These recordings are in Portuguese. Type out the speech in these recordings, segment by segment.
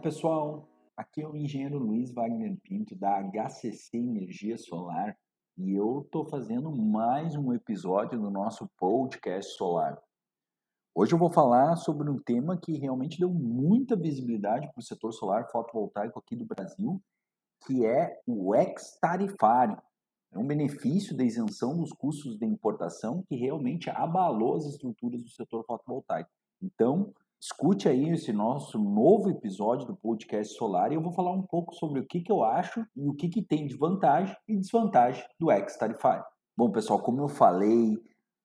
pessoal, aqui é o engenheiro Luiz Wagner Pinto da HCC Energia Solar e eu estou fazendo mais um episódio do nosso podcast solar. Hoje eu vou falar sobre um tema que realmente deu muita visibilidade para o setor solar fotovoltaico aqui do Brasil, que é o ex-tarifário. É um benefício da isenção dos custos de importação que realmente abalou as estruturas do setor fotovoltaico. Então, Escute aí esse nosso novo episódio do podcast Solar e eu vou falar um pouco sobre o que, que eu acho e o que, que tem de vantagem e desvantagem do ex-tarifário. Bom, pessoal, como eu falei,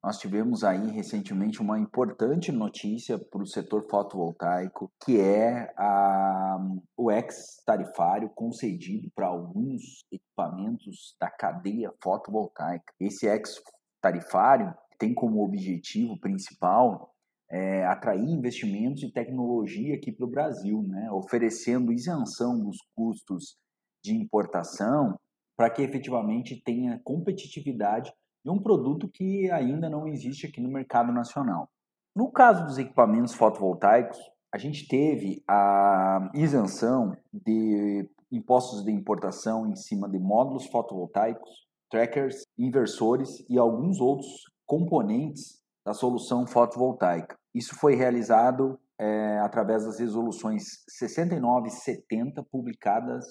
nós tivemos aí recentemente uma importante notícia para o setor fotovoltaico, que é a, o ex-tarifário concedido para alguns equipamentos da cadeia fotovoltaica. Esse ex-tarifário tem como objetivo principal é, atrair investimentos e tecnologia aqui para o Brasil, né? oferecendo isenção dos custos de importação para que efetivamente tenha competitividade de um produto que ainda não existe aqui no mercado nacional. No caso dos equipamentos fotovoltaicos, a gente teve a isenção de impostos de importação em cima de módulos fotovoltaicos, trackers, inversores e alguns outros componentes da solução fotovoltaica. Isso foi realizado é, através das resoluções 69 e 70 publicadas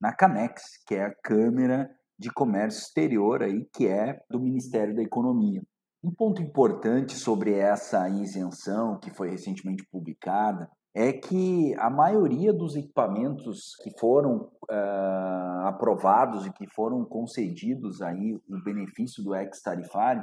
na CAMEX, que é a Câmara de Comércio Exterior, aí, que é do Ministério da Economia. Um ponto importante sobre essa isenção que foi recentemente publicada é que a maioria dos equipamentos que foram uh, aprovados e que foram concedidos aí o benefício do ex-tarifário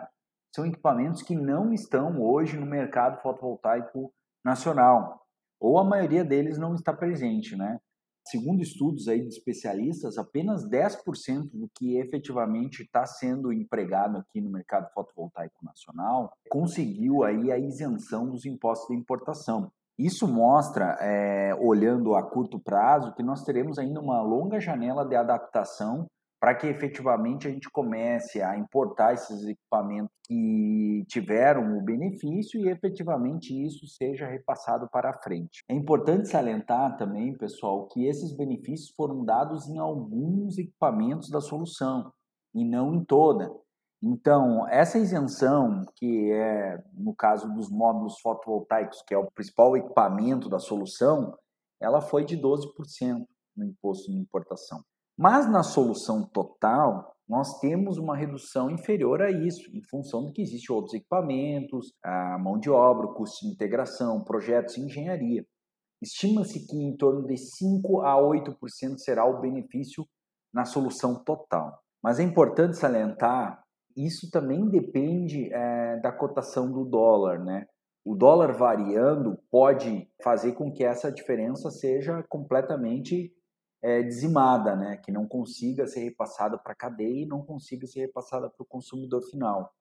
são equipamentos que não estão hoje no mercado fotovoltaico nacional, ou a maioria deles não está presente, né? Segundo estudos aí de especialistas, apenas 10% do que efetivamente está sendo empregado aqui no mercado fotovoltaico nacional conseguiu aí a isenção dos impostos de importação. Isso mostra, é, olhando a curto prazo, que nós teremos ainda uma longa janela de adaptação para que efetivamente a gente comece a importar esses equipamentos que tiveram o benefício e efetivamente isso seja repassado para frente. É importante salientar também, pessoal, que esses benefícios foram dados em alguns equipamentos da solução e não em toda. Então, essa isenção, que é no caso dos módulos fotovoltaicos, que é o principal equipamento da solução, ela foi de 12% no imposto de importação. Mas na solução total, nós temos uma redução inferior a isso, em função de que existem outros equipamentos, a mão de obra, o custo de integração, projetos e engenharia. Estima-se que em torno de 5 a 8% será o benefício na solução total. Mas é importante salientar, isso também depende é, da cotação do dólar, né? O dólar variando pode fazer com que essa diferença seja completamente é, dizimada, né? que não consiga ser repassada para a cadeia e não consiga ser repassada para o consumidor final.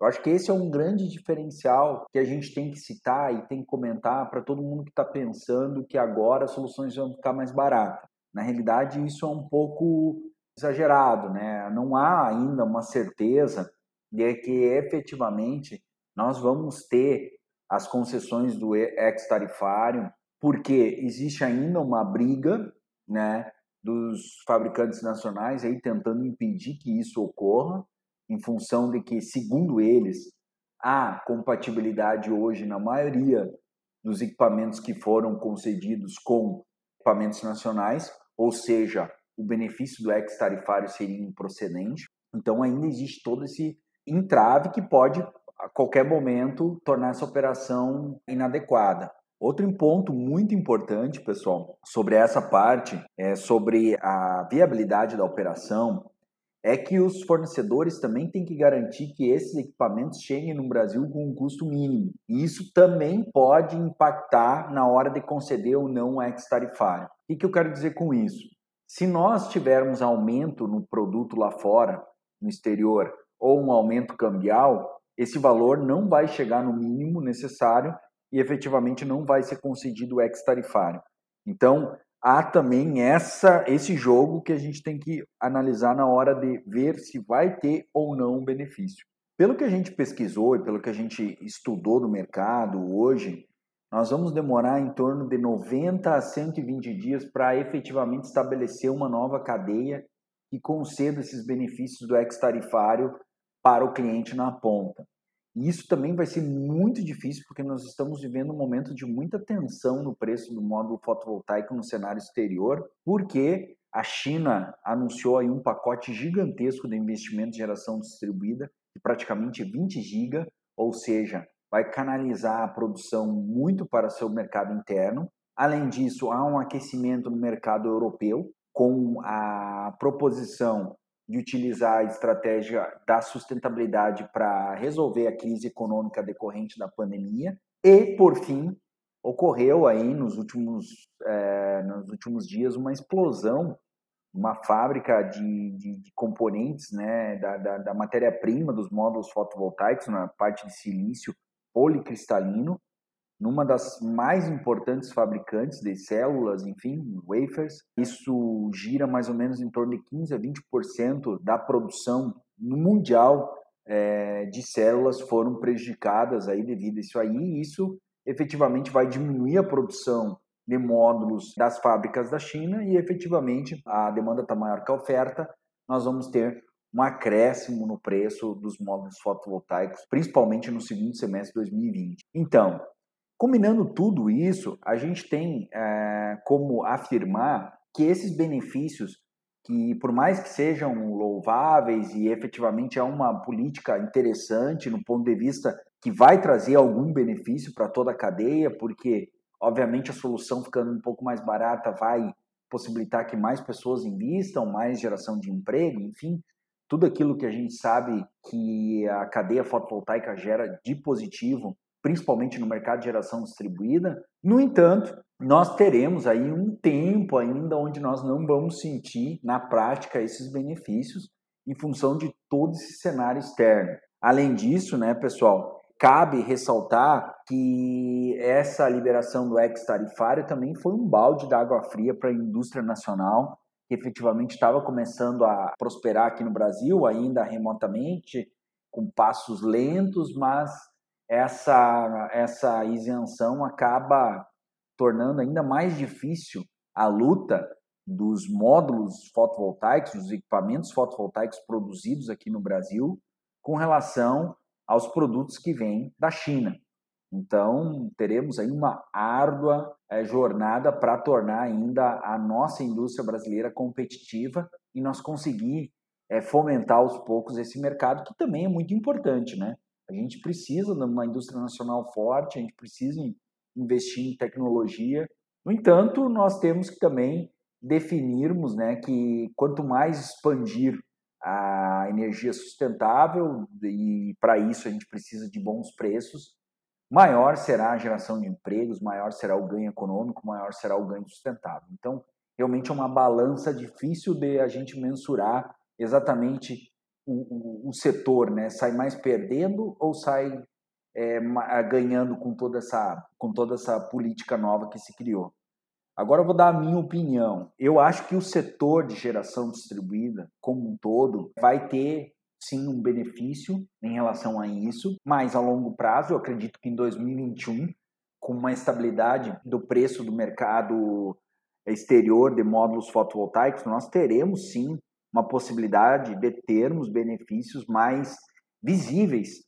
Eu acho que esse é um grande diferencial que a gente tem que citar e tem que comentar para todo mundo que está pensando que agora as soluções vão ficar mais baratas. Na realidade, isso é um pouco exagerado, né? Não há ainda uma certeza de que efetivamente nós vamos ter as concessões do ex-tarifário, porque existe ainda uma briga né, dos fabricantes nacionais aí tentando impedir que isso ocorra, em função de que, segundo eles, há compatibilidade hoje na maioria dos equipamentos que foram concedidos com equipamentos nacionais, ou seja, o benefício do ex-tarifário seria improcedente. Então ainda existe todo esse entrave que pode a qualquer momento tornar essa operação inadequada. Outro ponto muito importante, pessoal, sobre essa parte, é sobre a viabilidade da operação, é que os fornecedores também têm que garantir que esses equipamentos cheguem no Brasil com um custo mínimo. E isso também pode impactar na hora de conceder ou não o ex-tarifário. O que eu quero dizer com isso? Se nós tivermos aumento no produto lá fora, no exterior, ou um aumento cambial, esse valor não vai chegar no mínimo necessário e efetivamente não vai ser concedido o ex-tarifário. Então, há também essa esse jogo que a gente tem que analisar na hora de ver se vai ter ou não um benefício. Pelo que a gente pesquisou e pelo que a gente estudou no mercado hoje, nós vamos demorar em torno de 90 a 120 dias para efetivamente estabelecer uma nova cadeia que conceda esses benefícios do ex-tarifário para o cliente na ponta. E isso também vai ser muito difícil porque nós estamos vivendo um momento de muita tensão no preço do módulo fotovoltaico no cenário exterior, porque a China anunciou aí um pacote gigantesco de investimento de geração distribuída, de praticamente 20 GB, ou seja, vai canalizar a produção muito para seu mercado interno. Além disso, há um aquecimento no mercado europeu, com a proposição de utilizar a estratégia da sustentabilidade para resolver a crise econômica decorrente da pandemia. E, por fim, ocorreu aí nos últimos, é, nos últimos dias uma explosão, uma fábrica de, de, de componentes né, da, da, da matéria-prima dos módulos fotovoltaicos, na parte de silício policristalino, numa das mais importantes fabricantes de células, enfim, wafers. Isso gira mais ou menos em torno de 15 a 20% da produção mundial é, de células foram prejudicadas aí devido a isso aí. E isso efetivamente vai diminuir a produção de módulos das fábricas da China e efetivamente a demanda está maior que a oferta. Nós vamos ter um acréscimo no preço dos módulos fotovoltaicos, principalmente no segundo semestre de 2020. Então, combinando tudo isso, a gente tem é, como afirmar que esses benefícios, que por mais que sejam louváveis e efetivamente é uma política interessante no ponto de vista que vai trazer algum benefício para toda a cadeia, porque obviamente a solução ficando um pouco mais barata vai possibilitar que mais pessoas invistam, mais geração de emprego, enfim, tudo aquilo que a gente sabe que a cadeia fotovoltaica gera de positivo, principalmente no mercado de geração distribuída. No entanto, nós teremos aí um tempo ainda onde nós não vamos sentir na prática esses benefícios em função de todo esse cenário externo. Além disso, né, pessoal, cabe ressaltar que essa liberação do ex-tarifário também foi um balde de água fria para a indústria nacional que efetivamente estava começando a prosperar aqui no Brasil, ainda remotamente, com passos lentos, mas essa, essa isenção acaba tornando ainda mais difícil a luta dos módulos fotovoltaicos, dos equipamentos fotovoltaicos produzidos aqui no Brasil, com relação aos produtos que vêm da China. Então, teremos aí uma árdua é, jornada para tornar ainda a nossa indústria brasileira competitiva e nós conseguir é, fomentar aos poucos esse mercado, que também é muito importante, né? A gente precisa de uma indústria nacional forte, a gente precisa investir em tecnologia. No entanto, nós temos que também definirmos né, que quanto mais expandir a energia sustentável, e para isso a gente precisa de bons preços, maior será a geração de empregos, maior será o ganho econômico, maior será o ganho sustentável. Então, realmente é uma balança difícil de a gente mensurar exatamente o, o, setor, né? Sai mais perdendo ou sai é, ganhando com toda essa com toda essa política nova que se criou? Agora eu vou dar a minha opinião. Eu acho que o setor de geração distribuída, como um todo, vai ter sim um benefício em relação a isso, mas a longo prazo, eu acredito que em 2021, com uma estabilidade do preço do mercado exterior de módulos fotovoltaicos, nós teremos sim uma possibilidade de termos benefícios mais visíveis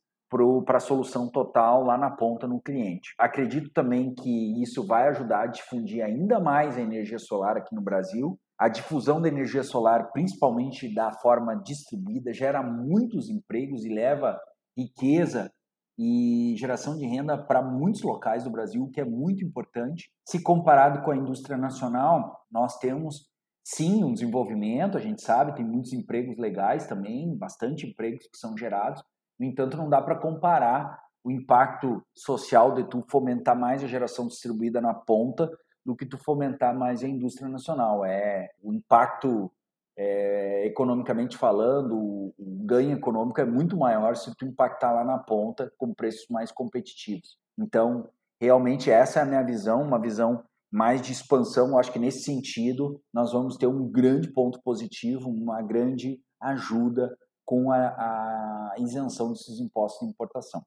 para a solução total lá na ponta no cliente. Acredito também que isso vai ajudar a difundir ainda mais a energia solar aqui no Brasil a difusão da energia solar, principalmente da forma distribuída, gera muitos empregos e leva riqueza e geração de renda para muitos locais do Brasil, o que é muito importante. Se comparado com a indústria nacional, nós temos sim um desenvolvimento, a gente sabe, tem muitos empregos legais também, bastante empregos que são gerados. No entanto, não dá para comparar o impacto social de tu fomentar mais a geração distribuída na ponta do que tu fomentar mais a indústria nacional. É o impacto é, economicamente falando, o, o, ganho econômico é muito maior se tu impactar lá na ponta com preços mais competitivos. Então, realmente essa é a minha visão, uma visão mais de expansão. Acho que nesse sentido nós vamos ter um grande ponto positivo, uma grande ajuda com a, a isenção desses impostos de importação.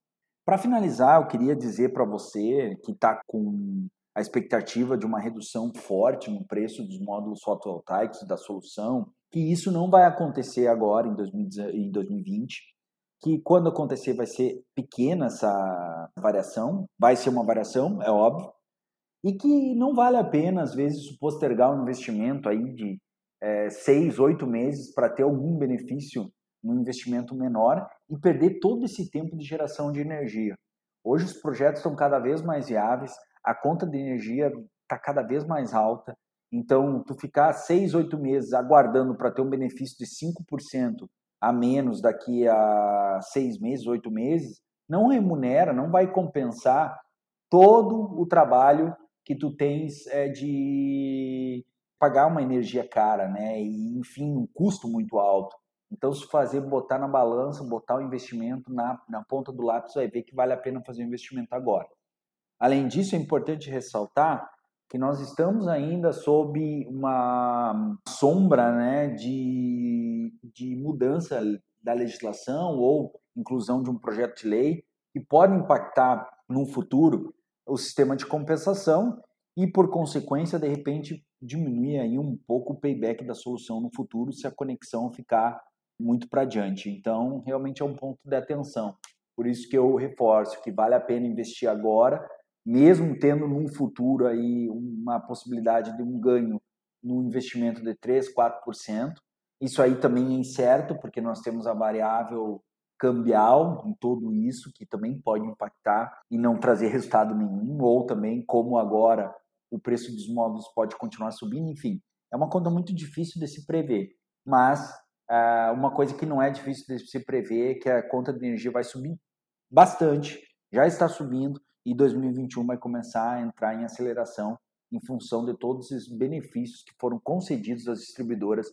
Para finalizar, eu queria dizer para você que está com a expectativa de uma redução forte no preço dos módulos fotovoltaicos da solução, que isso não vai acontecer agora em 2020, que quando acontecer vai ser pequena essa variação, vai ser uma variação, é óbvio, e que não vale a pena, às vezes, postergar um investimento aí de é, seis, oito meses para ter algum benefício num investimento menor e perder todo esse tempo de geração de energia. Hoje os projetos estão cada vez mais viáveis, a conta de energia está cada vez mais alta, então tu ficar seis, oito meses aguardando para ter um benefício de 5% a menos daqui a seis meses, oito meses, não remunera, não vai compensar todo o trabalho que tu tens é, de pagar uma energia cara, né? E, enfim, um custo muito alto. Então, se fazer, botar na balança, botar o investimento na, na ponta do lápis, vai ver que vale a pena fazer o investimento agora. Além disso, é importante ressaltar que nós estamos ainda sob uma sombra né, de, de mudança da legislação ou inclusão de um projeto de lei que pode impactar no futuro o sistema de compensação e, por consequência, de repente, diminuir aí um pouco o payback da solução no futuro se a conexão ficar muito para diante. Então, realmente é um ponto de atenção. Por isso que eu reforço que vale a pena investir agora, mesmo tendo num futuro aí uma possibilidade de um ganho no investimento de 3, 4%. Isso aí também é incerto, porque nós temos a variável cambial em tudo isso, que também pode impactar e não trazer resultado nenhum, ou também como agora o preço dos módulos pode continuar subindo, enfim. É uma conta muito difícil de se prever, mas ah, uma coisa que não é difícil de se prever é que a conta de energia vai subir bastante, já está subindo, e 2021 vai começar a entrar em aceleração em função de todos esses benefícios que foram concedidos às distribuidoras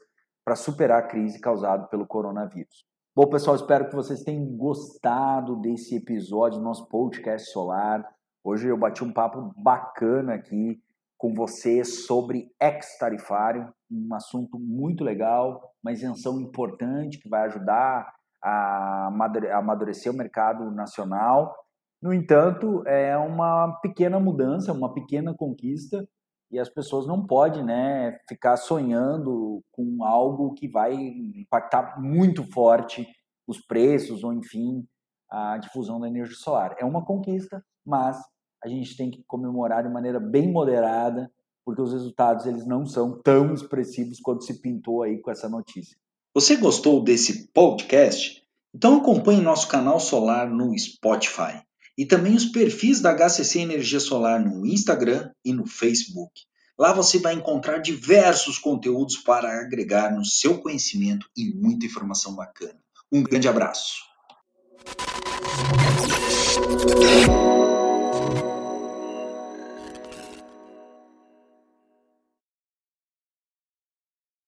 para superar a crise causada pelo coronavírus. Bom, pessoal, espero que vocês tenham gostado desse episódio do nosso podcast solar. Hoje eu bati um papo bacana aqui com você sobre ex-tarifário, um assunto muito legal, uma isenção importante que vai ajudar a amadurecer o mercado nacional. No entanto, é uma pequena mudança, uma pequena conquista, e as pessoas não podem né, ficar sonhando com algo que vai impactar muito forte os preços ou, enfim, a difusão da energia solar. É uma conquista, mas a gente tem que comemorar de maneira bem moderada, porque os resultados eles não são tão expressivos quanto se pintou aí com essa notícia. Você gostou desse podcast? Então acompanhe nosso canal solar no Spotify e também os perfis da HCC Energia Solar no Instagram e no Facebook. Lá você vai encontrar diversos conteúdos para agregar no seu conhecimento e muita informação bacana. Um grande abraço.